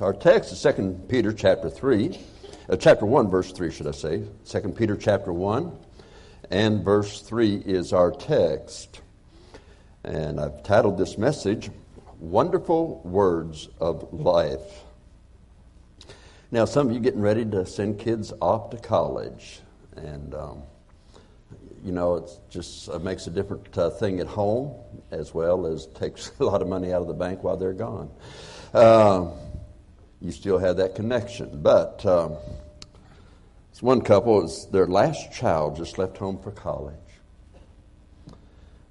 Our text is 2 Peter chapter 3, uh, chapter 1, verse 3, should I say. 2 Peter chapter 1, and verse 3 is our text. And I've titled this message, Wonderful Words of Life. Now, some of you getting ready to send kids off to college. And, um, you know, it just makes a different uh, thing at home as well as takes a lot of money out of the bank while they're gone. Uh, you still have that connection. But um, this one couple is their last child just left home for college.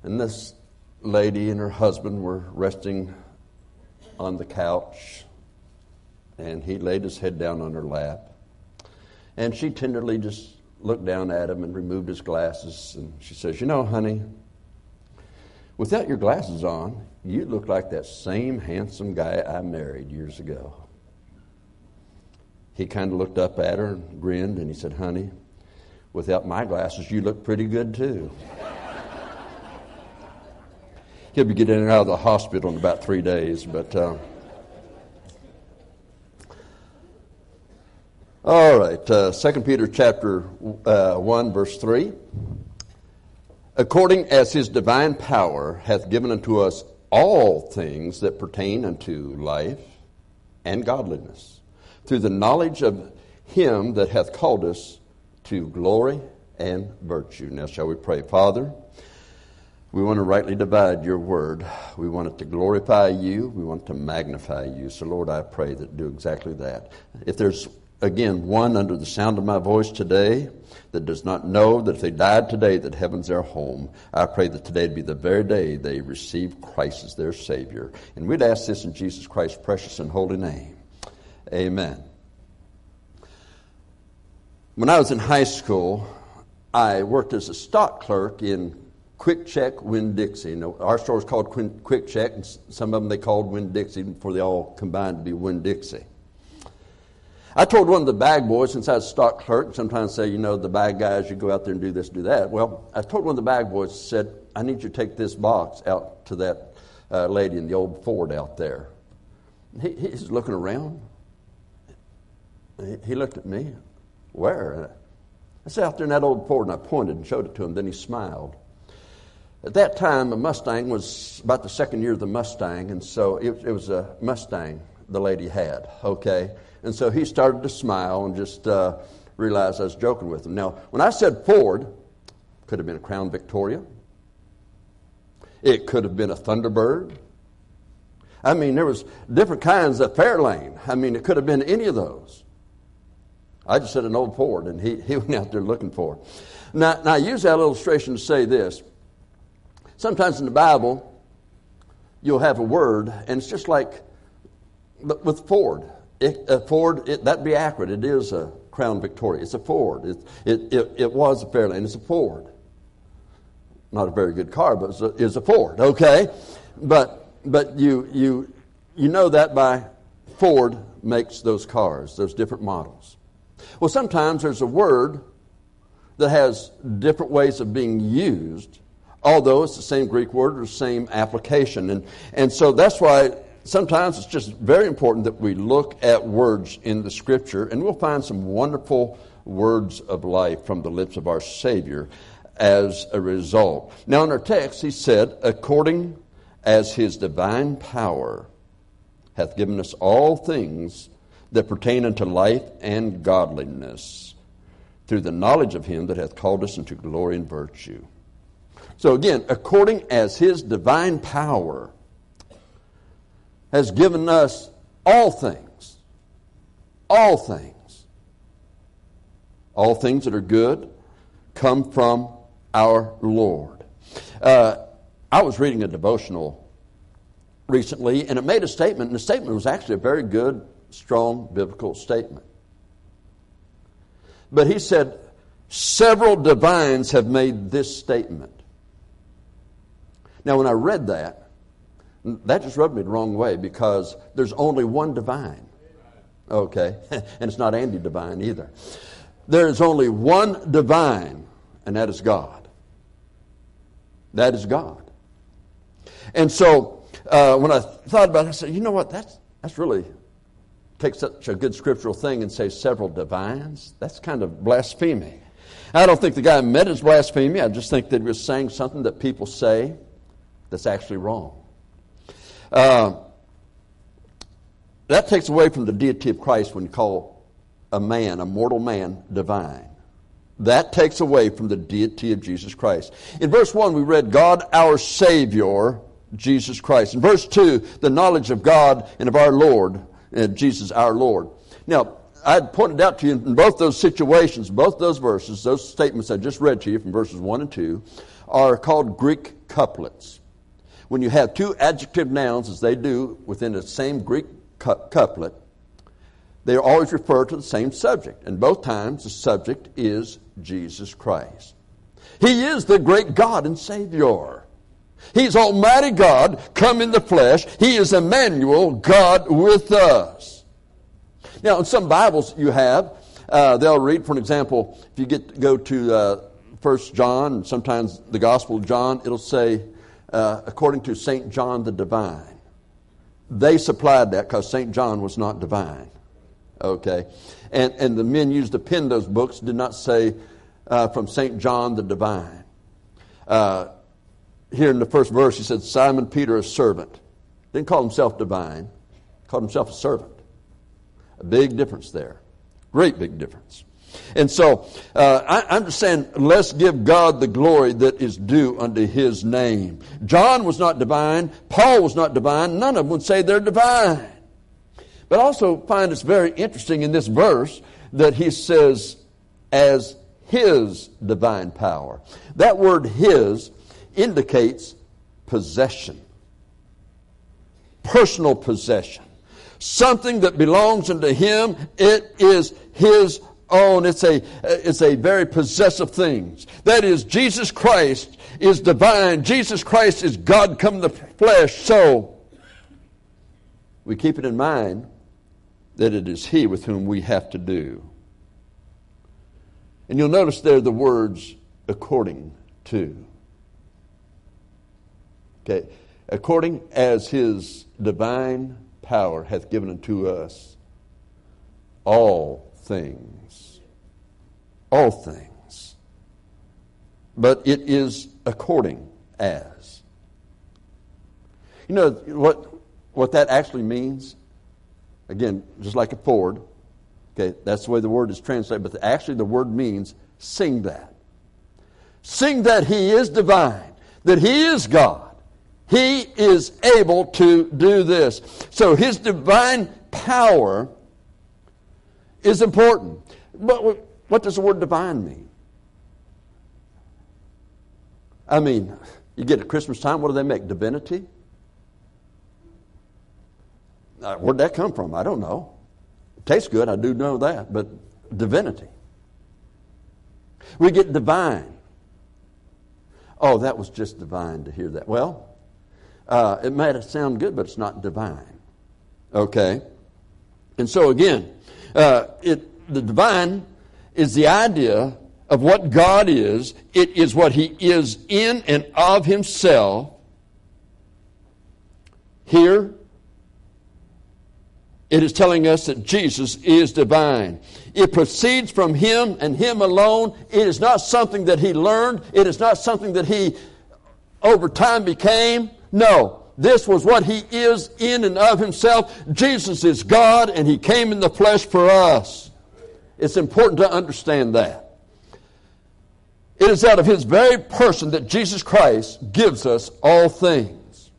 And this lady and her husband were resting on the couch, and he laid his head down on her lap. And she tenderly just looked down at him and removed his glasses. And she says, You know, honey, without your glasses on, you look like that same handsome guy I married years ago. He kind of looked up at her and grinned, and he said, Honey, without my glasses, you look pretty good too. He'll be getting out of the hospital in about three days, but. Uh, all right, uh, 2 Peter chapter uh, 1, verse 3. According as his divine power hath given unto us all things that pertain unto life and godliness through the knowledge of him that hath called us to glory and virtue. Now, shall we pray? Father, we want to rightly divide your word. We want it to glorify you. We want to magnify you. So, Lord, I pray that do exactly that. If there's, again, one under the sound of my voice today that does not know that if they died today, that heaven's their home, I pray that today would be the very day they receive Christ as their Savior. And we'd ask this in Jesus Christ's precious and holy name. Amen. When I was in high school, I worked as a stock clerk in Kwik Chek Winn Dixie. Our store is called Kwik Chek, and some of them they called Winn Dixie before they all combined to be Winn Dixie. I told one of the bag boys, since I was a stock clerk, sometimes say, you know, the bag guys, you go out there and do this, do that. Well, I told one of the bag boys, said, I need you to take this box out to that uh, lady in the old Ford out there. He, he's looking around. He looked at me. Where? I said, out there in that old Ford, and I pointed and showed it to him. Then he smiled. At that time, a Mustang was about the second year of the Mustang, and so it, it was a Mustang the lady had, okay? And so he started to smile and just uh, realized I was joking with him. Now, when I said Ford, could have been a Crown Victoria. It could have been a Thunderbird. I mean, there was different kinds of Fairlane. I mean, it could have been any of those. I just said an old Ford, and he, he went out there looking for it. Now, now, I use that illustration to say this. Sometimes in the Bible, you'll have a word, and it's just like with Ford. It, a Ford, it, that'd be accurate. It is a Crown Victoria. It's a Ford. It, it, it, it was a Fairlane. It's a Ford. Not a very good car, but it's a, it's a Ford, okay? But, but you, you, you know that by Ford makes those cars, those different models. Well, sometimes there's a word that has different ways of being used, although it's the same Greek word or the same application. And, and so that's why sometimes it's just very important that we look at words in the Scripture, and we'll find some wonderful words of life from the lips of our Savior as a result. Now, in our text, he said, according as his divine power hath given us all things that pertain unto life and godliness through the knowledge of him that hath called us into glory and virtue. So again, according as his divine power has given us all things, all things, all things that are good come from our Lord. Uh, I was reading a devotional recently, and it made a statement, and the statement was actually a very good strong biblical statement. But he said, several divines have made this statement. Now, when I read that, that just rubbed me the wrong way because there's only one divine. Okay? and it's not Andy Devine either. There's only one divine, and that is God. That is God. And so, uh, when I thought about it, I said, you know what? That's, that's really take such a good scriptural thing and say several divines? That's kind of blasphemy. I don't think the guy meant as blasphemy. I just think that he was saying something that people say that's actually wrong. Uh, that takes away from the deity of Christ when you call a man, a mortal man, divine. That takes away from the deity of Jesus Christ. In verse 1, we read, God our Savior, Jesus Christ. In verse 2, the knowledge of God and of our Lord, and Jesus our Lord. Now, I pointed out to you in both those situations, both those verses, those statements I just read to you from verses 1 and 2, are called Greek couplets. When you have two adjective nouns, as they do within the same Greek couplet, they always refer to the same subject. And both times the subject is Jesus Christ. He is the great God and Savior. He's Almighty God come in the flesh. He is Emmanuel, God with us. Now, in some Bibles you have, uh, they'll read, for example, if you get go to uh, 1 John, sometimes the Gospel of John, it'll say, uh, according to St. John the Divine. They supplied that because St. John was not divine. Okay? And, and the men used to pen those books did not say uh, from St. John the Divine. Uh, here in the first verse, he said, Simon Peter, a servant. Didn't call himself divine, called himself a servant. A big difference there. Great big difference. And so uh, I, saying, let's give God the glory that is due unto His name. John was not divine. Paul was not divine. None of them would say they're divine. But I also find it's very interesting in this verse that he says, as His divine power. That word His indicates possession, personal possession. Something that belongs unto Him, it is His own. It's a, it's a very possessive thing. That is, Jesus Christ is divine. Jesus Christ is God come the flesh. So, we keep it in mind that it is He with whom we have to do. And you'll notice there the words according to. Okay, according as His divine power hath given unto us all things. All things. But it is according as. You know what, what that actually means? Again, just like a Ford. Okay, that's the way the word is translated, but actually the word means sing that. Sing that He is divine, that He is God. He is able to do this. So His divine power is important. But what does the word divine mean? I mean, you get at Christmas time, what do they make? Divinity? Uh, where'd that come from? I don't know. It tastes good, I do know that, but divinity. We get divine. Oh, that was just divine to hear that. Well, uh, it might sound good, but it's not divine. Okay? And so again, uh, it, the divine is the idea of what God is. It is what He is in and of Himself. Here, it is telling us that Jesus is divine. It proceeds from Him and Him alone. It is not something that He learned. It is not something that He over time became. No, this was what he is in and of himself. Jesus is God and he came in the flesh for us. It's important to understand that. It is out of his very person that Jesus Christ gives us all things.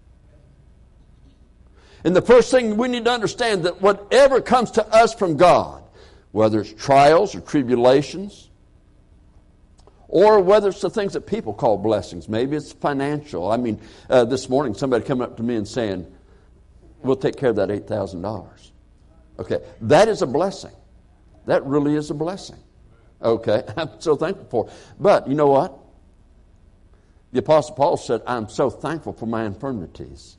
And the first thing we need to understand that whatever comes to us from God, whether it's trials or tribulations, or whether it's the things that people call blessings. Maybe it's financial. I mean, uh, this morning somebody coming up to me and saying, We'll take care of that $8,000. Okay, that is a blessing. That really is a blessing. Okay, I'm so thankful for. It. But you know what? The Apostle Paul said, I'm so thankful for my infirmities.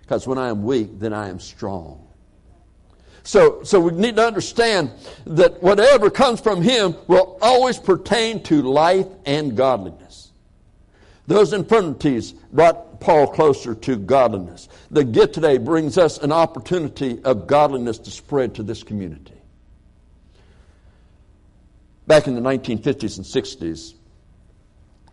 Because when I am weak, then I am strong. So, so we need to understand that whatever comes from Him will always pertain to life and godliness. Those infirmities brought Paul closer to godliness. The gift today brings us an opportunity of godliness to spread to this community. Back in the 1950s and 60s,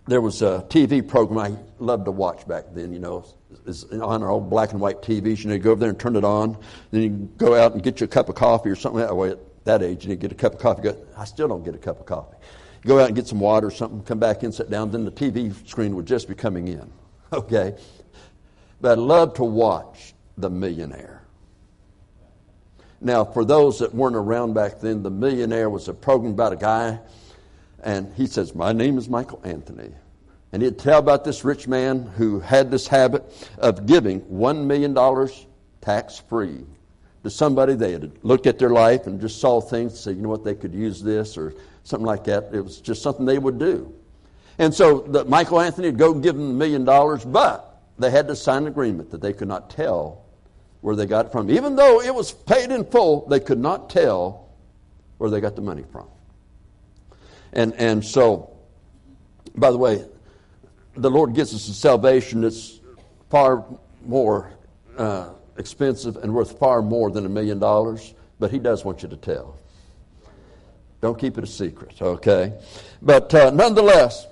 there was a TV program I loved to watch back then, you know. It's on our old black and white TVs. You know, you go over there and turn it on. Then you go out and get you a cup of coffee or something that way. At that age, you get a cup of coffee. Go, I still don't get a cup of coffee. You go out and get some water or something, come back in, sit down. Then the TV screen would just be coming in. Okay? But I love to watch The Millionaire. Now, for those that weren't around back then, The Millionaire was a program about a guy, and he says, My name is Michael Anthony. And he'd tell about this rich man who had this habit of giving $1 million tax free to somebody. They had looked at their life and just saw things and said, you know what, they could use this or something like that. It was just something they would do. And so the, Michael Anthony would go give them a million dollars, but they had to sign an agreement that they could not tell where they got it from. Even though it was paid in full, they could not tell where they got the money from. And, and so, by the way, the Lord gives us a salvation that's far more uh, expensive and worth far more than a million dollars, but He does want you to tell. Don't keep it a secret, okay? But uh, nonetheless,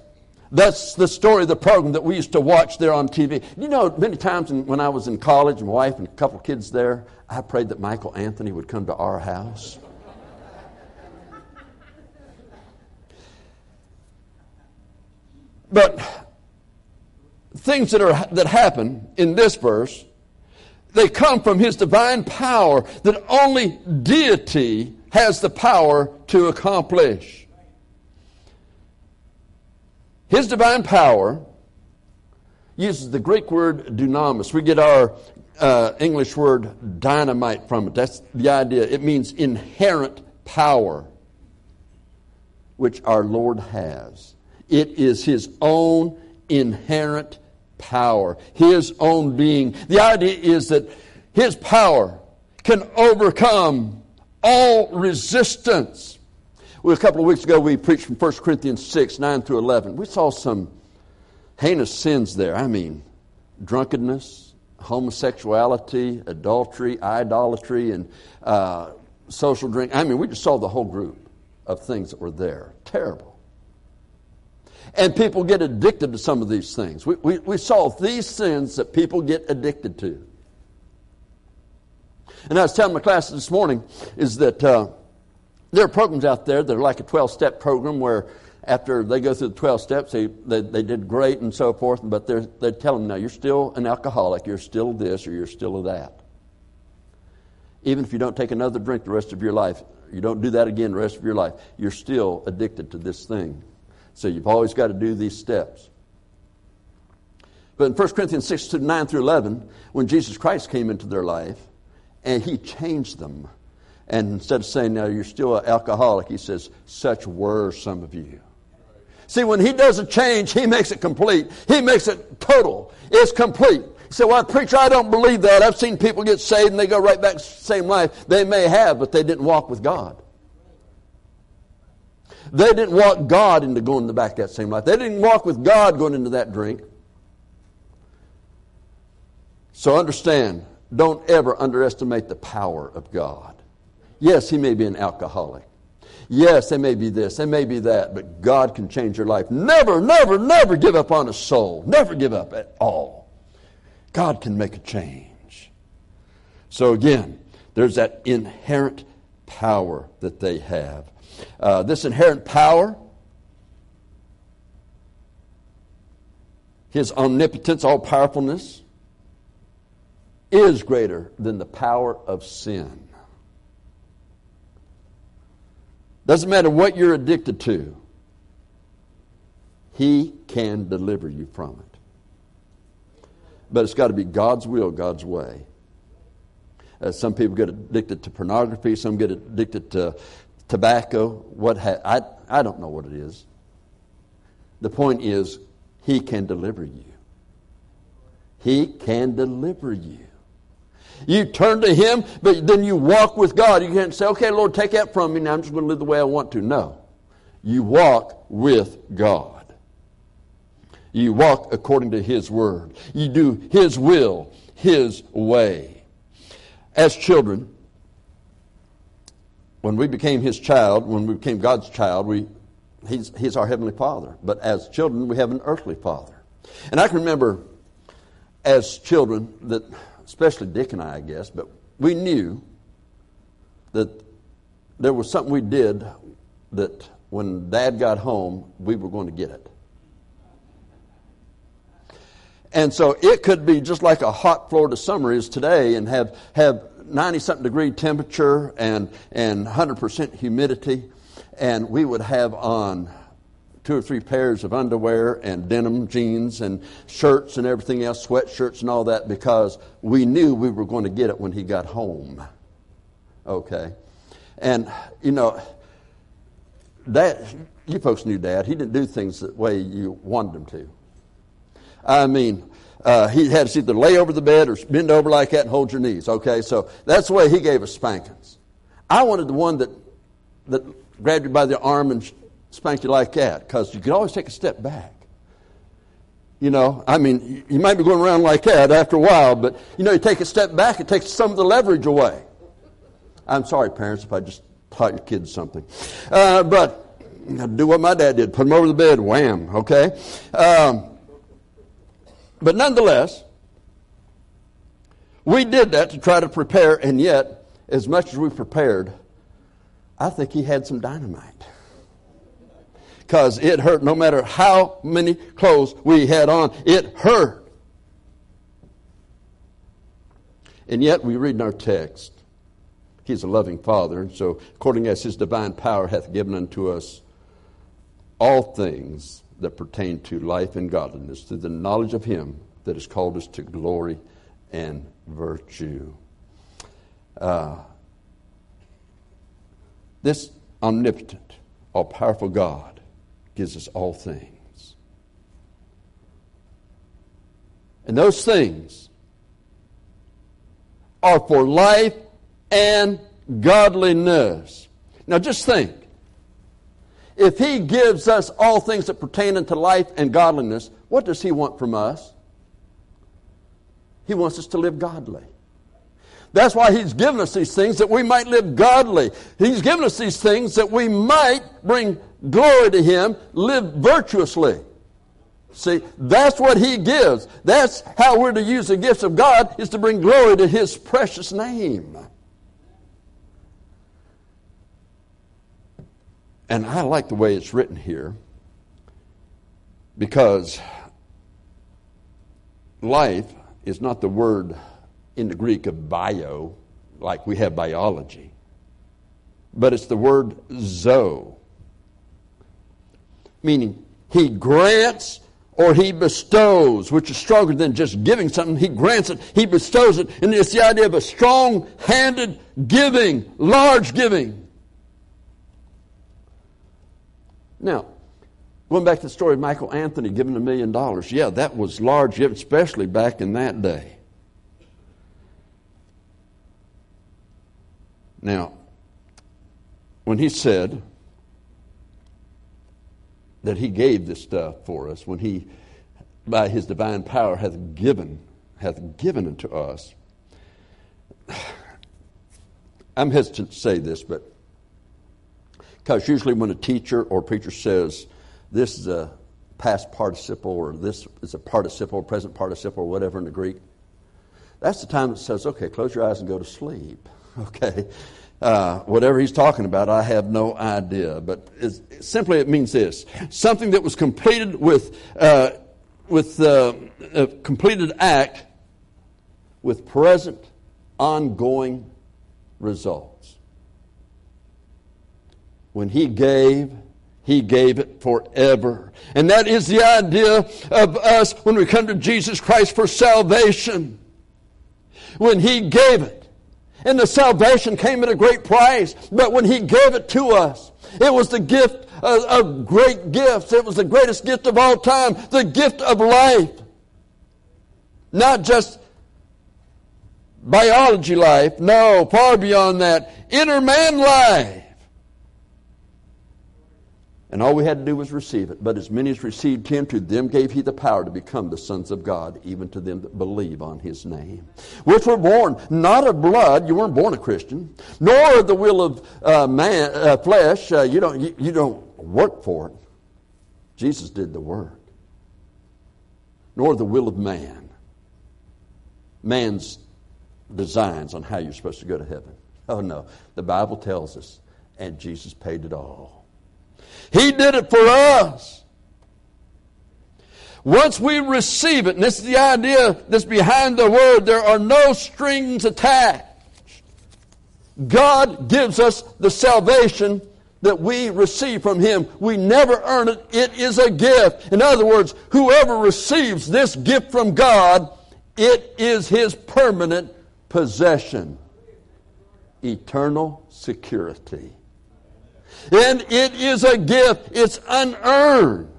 that's the story of the program that we used to watch there on TV. You know, many times when I was in college, my wife and a couple kids there, I prayed that Michael Anthony would come to our house. But things that, are, that happen in this verse, they come from his divine power that only deity has the power to accomplish. His divine power uses the Greek word dunamis. We get our uh, English word dynamite from it. That's the idea. It means inherent power, which our Lord has. It is His own inherent power, His own being. The idea is that His power can overcome all resistance. Well, a couple of weeks ago, we preached from 1 Corinthians 6 9 through 11. We saw some heinous sins there. I mean, drunkenness, homosexuality, adultery, idolatry, and uh, social drink. I mean, we just saw the whole group of things that were there. Terrible. And people get addicted to some of these things. We, we, we saw these sins that people get addicted to. And I was telling my class this morning is that uh, there are programs out there that are like a 12 step program where after they go through the 12 steps, they, they, they did great and so forth, but they're, they tell them, now you're still an alcoholic, you're still this, or you're still that. Even if you don't take another drink the rest of your life, you don't do that again the rest of your life, you're still addicted to this thing. So you've always got to do these steps. But in 1 Corinthians 6 to 9 through 11, when Jesus Christ came into their life and he changed them, and instead of saying, now you're still an alcoholic, he says, such were some of you. See, when he does a change, he makes it complete. He makes it total. It's complete. You say, well, preacher, I don't believe that. I've seen people get saved and they go right back to the same life. They may have, but they didn't walk with God. They didn't walk God into going back that same life. They didn't walk with God going into that drink. So understand, don't ever underestimate the power of God. Yes, he may be an alcoholic. Yes, they may be this, they may be that, but God can change your life. Never, never, never give up on a soul. Never give up at all. God can make a change. So again, there's that inherent power that they have. Uh, this inherent power, his omnipotence, all powerfulness, is greater than the power of sin. Doesn't matter what you're addicted to, he can deliver you from it. But it's got to be God's will, God's way. Uh, some people get addicted to pornography, some get addicted to tobacco, what ha- I, I don't know what it is. The point is, He can deliver you. He can deliver you. You turn to Him, but then you walk with God. You can't say, okay, Lord, take that from me. Now I'm just going to live the way I want to. No. You walk with God. You walk according to His word. You do His will, His way. As children, when we became His child, when we became God's child, we, he's, he's our Heavenly Father. But as children, we have an earthly Father. And I can remember as children that, especially Dick and I, I guess, but we knew that there was something we did that when Dad got home, we were going to get it. And so it could be just like a hot Florida summer is today and have, have 90 something degree temperature and, and 100% humidity. And we would have on two or three pairs of underwear and denim jeans and shirts and everything else, sweatshirts and all that, because we knew we were going to get it when he got home. Okay. And, you know, that you folks knew Dad. He didn't do things the way you wanted him to. I mean, uh, he had to either lay over the bed or bend over like that and hold your knees. Okay, so that's the way he gave us spankings. I wanted the one that that grabbed you by the arm and spanked you like that because you could always take a step back. You know, I mean, you might be going around like that after a while, but you know, you take a step back, it takes some of the leverage away. I'm sorry, parents, if I just taught your kids something. Uh, but do what my dad did put them over the bed, wham, okay? Um, but nonetheless, we did that to try to prepare, and yet, as much as we prepared, I think he had some dynamite. Because it hurt no matter how many clothes we had on, it hurt. And yet, we read in our text He's a loving Father. And so, according as His divine power hath given unto us all things that pertain to life and godliness through the knowledge of Him that has called us to glory and virtue. Uh, this omnipotent, all powerful God gives us all things. And those things are for life and godliness. Now just think. If he gives us all things that pertain unto life and godliness, what does he want from us? He wants us to live godly. That's why he's given us these things that we might live godly. He's given us these things that we might bring glory to him, live virtuously. See, that's what he gives. That's how we're to use the gifts of God is to bring glory to his precious name. And I like the way it's written here because life is not the word in the Greek of bio, like we have biology, but it's the word zo, meaning he grants or he bestows, which is stronger than just giving something. He grants it, he bestows it, and it's the idea of a strong handed giving, large giving. Now, going back to the story of Michael Anthony giving a million dollars, yeah, that was large, especially back in that day. Now, when he said that he gave this stuff for us, when he, by his divine power, hath given, hath given it to us, I'm hesitant to say this, but because usually when a teacher or preacher says, this is a past participle or this is a participle, present participle, or whatever in the Greek, that's the time it says, okay, close your eyes and go to sleep. Okay? Uh, whatever he's talking about, I have no idea. But simply it means this something that was completed with, uh, with uh, a completed act with present, ongoing results. When he gave, he gave it forever. And that is the idea of us when we come to Jesus Christ for salvation. When he gave it. And the salvation came at a great price. But when he gave it to us, it was the gift of, of great gifts. It was the greatest gift of all time. The gift of life. Not just biology life. No, far beyond that. Inner man life. And all we had to do was receive it. But as many as received him, to them gave he the power to become the sons of God, even to them that believe on his name. Which were born not of blood, you weren't born a Christian, nor of the will of uh, man, uh, flesh, uh, you, don't, you, you don't work for it. Jesus did the work. Nor the will of man. Man's designs on how you're supposed to go to heaven. Oh no, the Bible tells us, and Jesus paid it all. He did it for us. Once we receive it, and this is the idea that's behind the word, there are no strings attached. God gives us the salvation that we receive from Him. We never earn it. It is a gift. In other words, whoever receives this gift from God, it is his permanent possession. Eternal security. And it is a gift. It's unearned.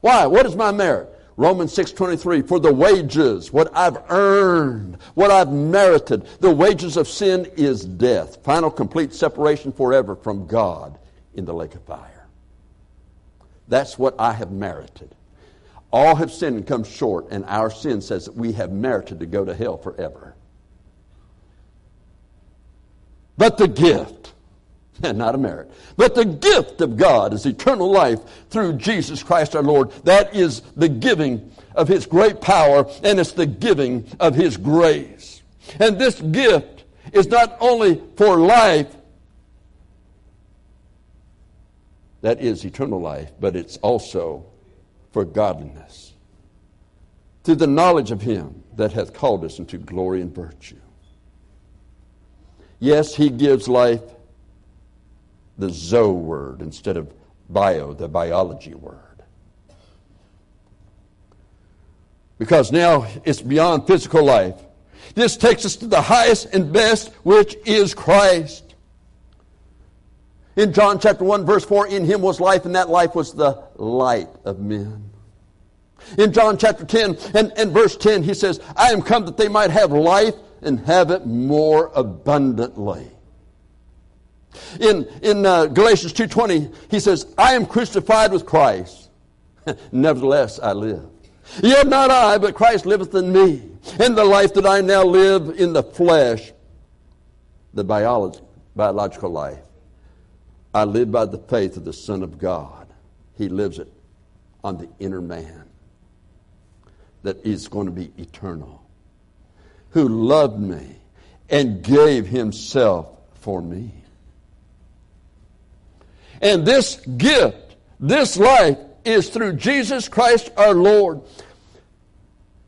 Why? What is my merit? Romans 6:23 for the wages what I've earned what I've merited the wages of sin is death final complete separation forever from God in the lake of fire that's what I have merited all have sinned and come short and our sin says that we have merited to go to hell forever but the gift not a merit. But the gift of God is eternal life through Jesus Christ our Lord. That is the giving of His great power, and it's the giving of His grace. And this gift is not only for life, that is eternal life, but it's also for godliness. Through the knowledge of Him that hath called us into glory and virtue. Yes, He gives life the zo word instead of bio, the biology word. Because now it's beyond physical life. This takes us to the highest and best, which is Christ. In John chapter 1, verse 4, in him was life, and that life was the light of men. In John chapter 10 and, and verse 10, he says, I am come that they might have life and have it more abundantly. In, in uh, Galatians 2.20, he says, I am crucified with Christ. Nevertheless, I live. Yet not I, but Christ liveth in me. In the life that I now live in the flesh, the biology, biological life, I live by the faith of the Son of God. He lives it on the inner man that is going to be eternal, who loved me and gave himself for me. And this gift, this life, is through Jesus Christ our Lord.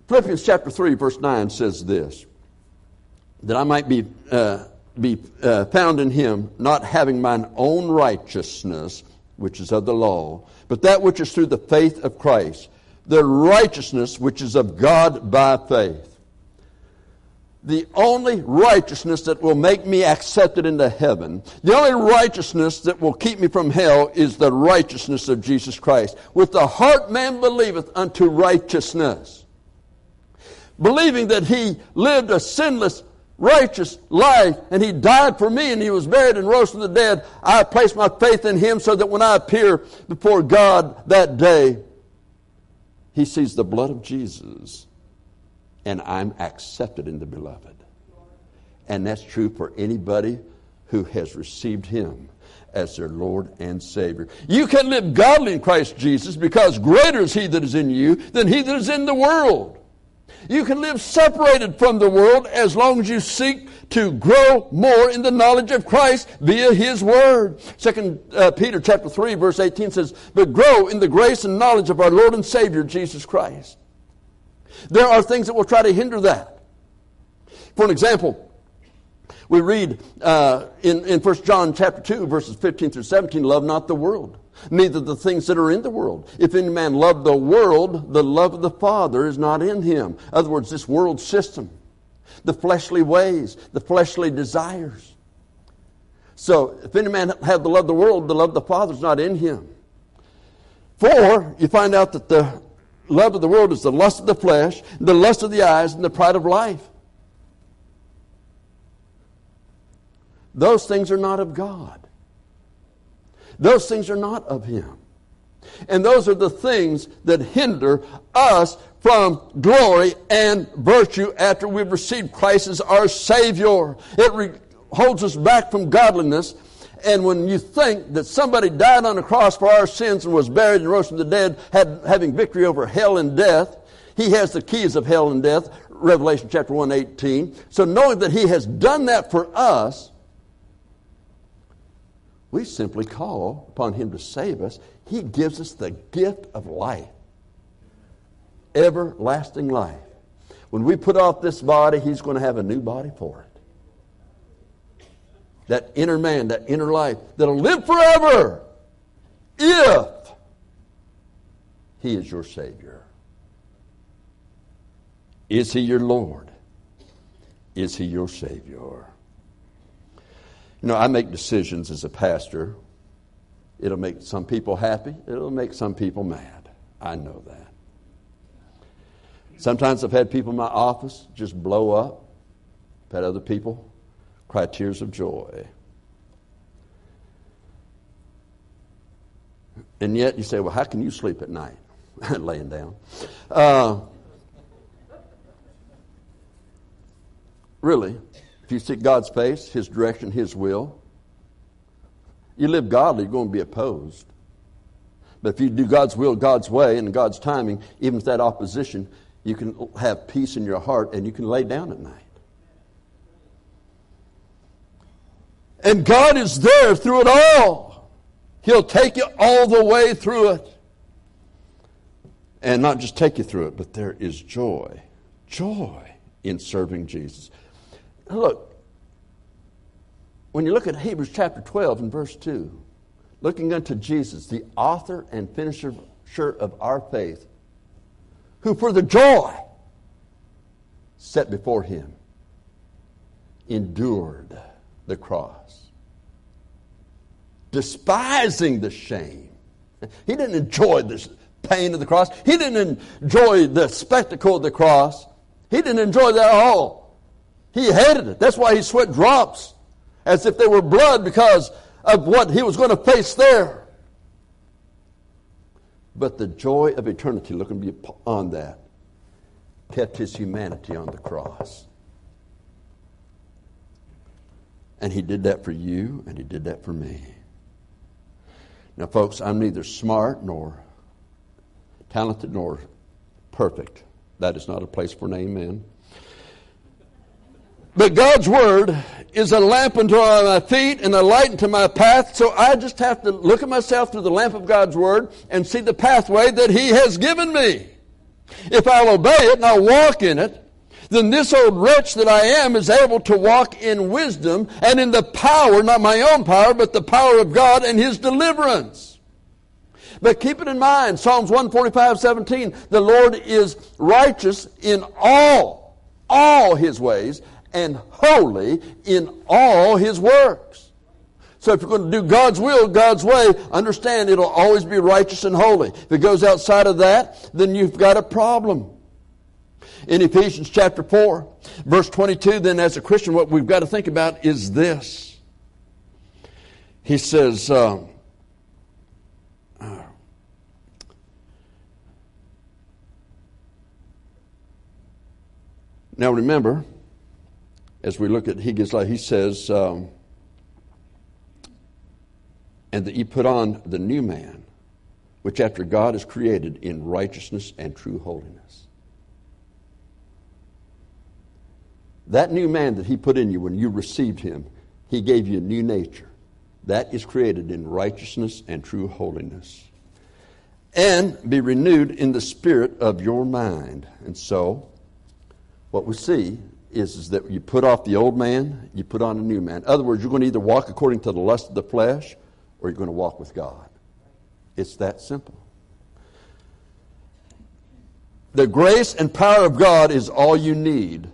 Philippians chapter 3, verse 9 says this that I might be, uh, be uh, found in him, not having mine own righteousness, which is of the law, but that which is through the faith of Christ, the righteousness which is of God by faith the only righteousness that will make me accepted into heaven, the only righteousness that will keep me from hell is the righteousness of Jesus Christ. With the heart man believeth unto righteousness. Believing that he lived a sinless, righteous life and he died for me and he was buried and rose from the dead, I place my faith in him so that when I appear before God that day, he sees the blood of Jesus and I'm accepted in the beloved. And that's true for anybody who has received him as their Lord and Savior. You can live godly in Christ Jesus because greater is he that is in you than he that is in the world. You can live separated from the world as long as you seek to grow more in the knowledge of Christ via His Word. Second uh, Peter chapter 3 verse 18 says, But grow in the grace and knowledge of our Lord and Savior Jesus Christ. There are things that will try to hinder that. For an example, we read uh, in, in 1 John chapter 2, verses 15 through 17, love not the world, neither the things that are in the world. If any man love the world, the love of the Father is not in him. In other words, this world system, the fleshly ways, the fleshly desires. So, if any man have the love of the world, the love of the Father is not in him. For you find out that the love of the world is the lust of the flesh, the lust of the eyes, and the pride of life. Those things are not of God. those things are not of Him. And those are the things that hinder us from glory and virtue after we've received Christ as our Savior. It re- holds us back from godliness. And when you think that somebody died on the cross for our sins and was buried and rose from the dead, had, having victory over hell and death, he has the keys of hell and death, Revelation chapter 1, 18. So knowing that he has done that for us, we simply call upon him to save us. He gives us the gift of life, everlasting life. When we put off this body, he's going to have a new body for it. That inner man, that inner life that'll live forever if he is your Savior. Is he your Lord? Is he your Savior? You know, I make decisions as a pastor. It'll make some people happy, it'll make some people mad. I know that. Sometimes I've had people in my office just blow up. I've had other people cry tears of joy. And yet you say, well, how can you sleep at night? Laying down. Uh, really, if you seek God's face, His direction, His will, you live godly, you're going to be opposed. But if you do God's will, God's way, and God's timing, even with that opposition, you can have peace in your heart and you can lay down at night. And God is there through it all. He'll take you all the way through it. And not just take you through it, but there is joy. Joy in serving Jesus. Look, when you look at Hebrews chapter 12 and verse 2, looking unto Jesus, the author and finisher of our faith, who for the joy set before him endured the cross, despising the shame. He didn't enjoy the pain of the cross. He didn't enjoy the spectacle of the cross. He didn't enjoy that at all. He hated it. That's why he sweat drops as if they were blood because of what he was going to face there. But the joy of eternity, looking beyond that, kept his humanity on the cross. And he did that for you, and he did that for me. Now, folks, I'm neither smart nor talented nor perfect. That is not a place for an amen. But God's Word is a lamp unto my feet and a light unto my path. So I just have to look at myself through the lamp of God's Word and see the pathway that He has given me. If I'll obey it and I'll walk in it, then this old wretch that I am is able to walk in wisdom and in the power, not my own power, but the power of God and His deliverance. But keep it in mind, Psalms 145, 17, the Lord is righteous in all, all His ways and holy in all his works. So if you're going to do God's will, God's way, understand it'll always be righteous and holy. If it goes outside of that, then you've got a problem. In Ephesians chapter 4, verse 22, then as a Christian, what we've got to think about is this. He says, uh, now remember, as we look at Higgins life, he says, um, and that you put on the new man, which after God is created in righteousness and true holiness. That new man that he put in you when you received him, he gave you a new nature. That is created in righteousness and true holiness. And be renewed in the spirit of your mind. And so, what we see is, is that you put off the old man, you put on a new man. In other words, you're going to either walk according to the lust of the flesh or you're going to walk with God. It's that simple. The grace and power of God is all you need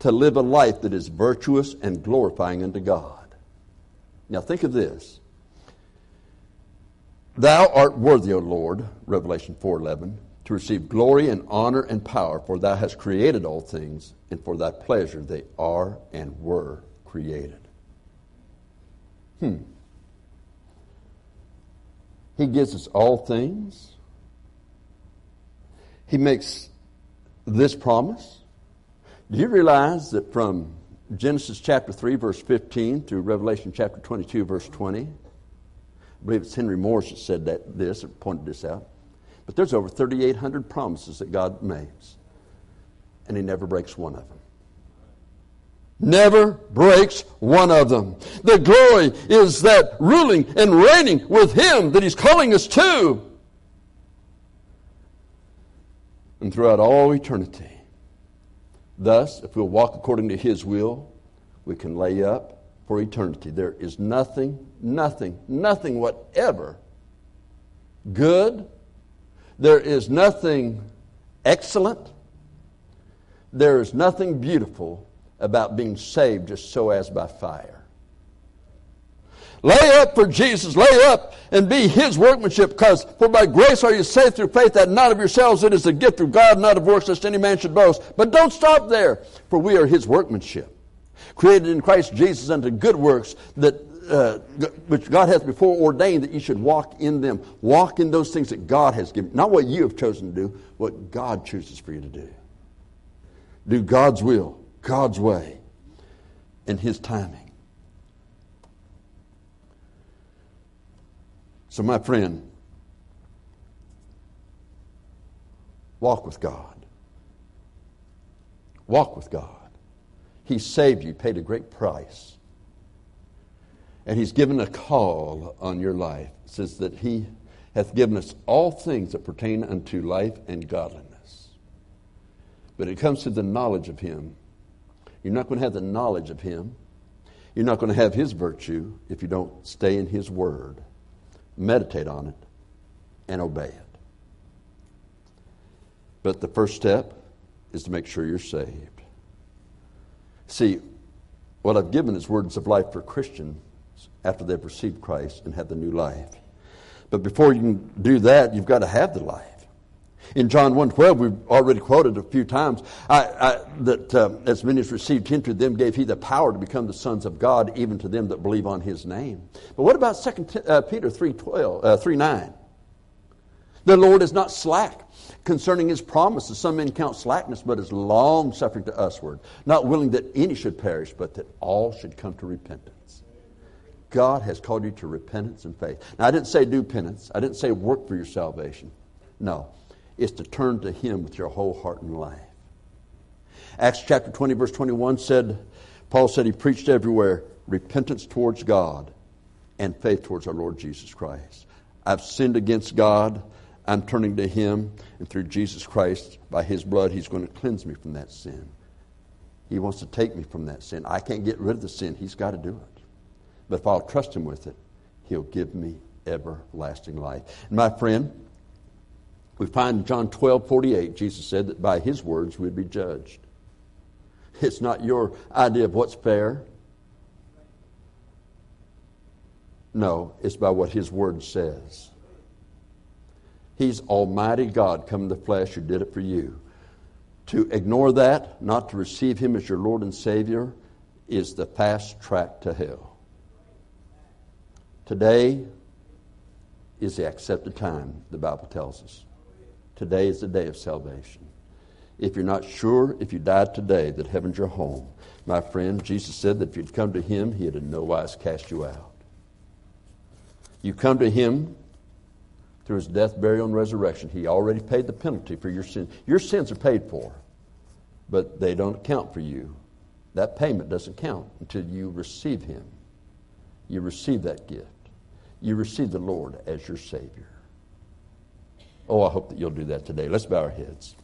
to live a life that is virtuous and glorifying unto God. Now think of this. Thou art worthy, O Lord, Revelation 4:11, to receive glory and honor and power, for thou hast created all things, and for thy pleasure they are and were created. Hmm. He gives us all things. He makes this promise. Do you realize that from Genesis chapter 3, verse 15 through Revelation chapter 22, verse 20, I believe it's Henry Morris that said that this, or pointed this out. But there's over 3,800 promises that God makes, and He never breaks one of them never breaks one of them. The glory is that ruling and reigning with Him that He's calling us to. And throughout all eternity. Thus, if we'll walk according to His will, we can lay up for eternity. There is nothing, nothing, nothing whatever good. There is nothing excellent. There is nothing beautiful about being saved just so as by fire. Lay up for Jesus, lay up and be his workmanship, because for by grace are you saved through faith, that not of yourselves, it is a gift of God, not of works, lest any man should boast. But don't stop there, for we are his workmanship, created in Christ Jesus unto good works that uh, which God hath before ordained that you should walk in them. Walk in those things that God has given, not what you have chosen to do, what God chooses for you to do. Do God's will. God's way and His timing. So, my friend, walk with God. Walk with God. He saved you, paid a great price. And He's given a call on your life. It says that He hath given us all things that pertain unto life and godliness. But it comes to the knowledge of Him you're not going to have the knowledge of Him. You're not going to have His virtue if you don't stay in His Word, meditate on it, and obey it. But the first step is to make sure you're saved. See, what I've given is words of life for Christians after they've received Christ and have the new life. But before you can do that, you've got to have the life. In John 1.12, we've already quoted a few times I, I, that uh, as many as received him, to them gave he the power to become the sons of God, even to them that believe on his name. But what about 2 uh, Peter 3.12, uh, 3, 9? The Lord is not slack concerning his promises. Some men count slackness, but is long suffering to usward, not willing that any should perish, but that all should come to repentance. God has called you to repentance and faith. Now, I didn't say do penance. I didn't say work for your salvation. No is to turn to Him with your whole heart and life. Acts chapter 20, verse 21 said, Paul said he preached everywhere repentance towards God and faith towards our Lord Jesus Christ. I've sinned against God. I'm turning to Him, and through Jesus Christ, by His blood, He's going to cleanse me from that sin. He wants to take me from that sin. I can't get rid of the sin. He's got to do it. But if I'll trust Him with it, He'll give me everlasting life. And my friend, we find in John 12, 48, Jesus said that by his words we'd be judged. It's not your idea of what's fair. No, it's by what his word says. He's Almighty God come in the flesh who did it for you. To ignore that, not to receive him as your Lord and Savior, is the fast track to hell. Today is the accepted time, the Bible tells us. Today is the day of salvation. If you're not sure, if you died today, that heaven's your home, my friend, Jesus said that if you'd come to Him, He'd in no wise cast you out. You come to Him through His death, burial, and resurrection. He already paid the penalty for your sins. Your sins are paid for, but they don't count for you. That payment doesn't count until you receive Him. You receive that gift. You receive the Lord as your Savior. Oh, I hope that you'll do that today. Let's bow our heads.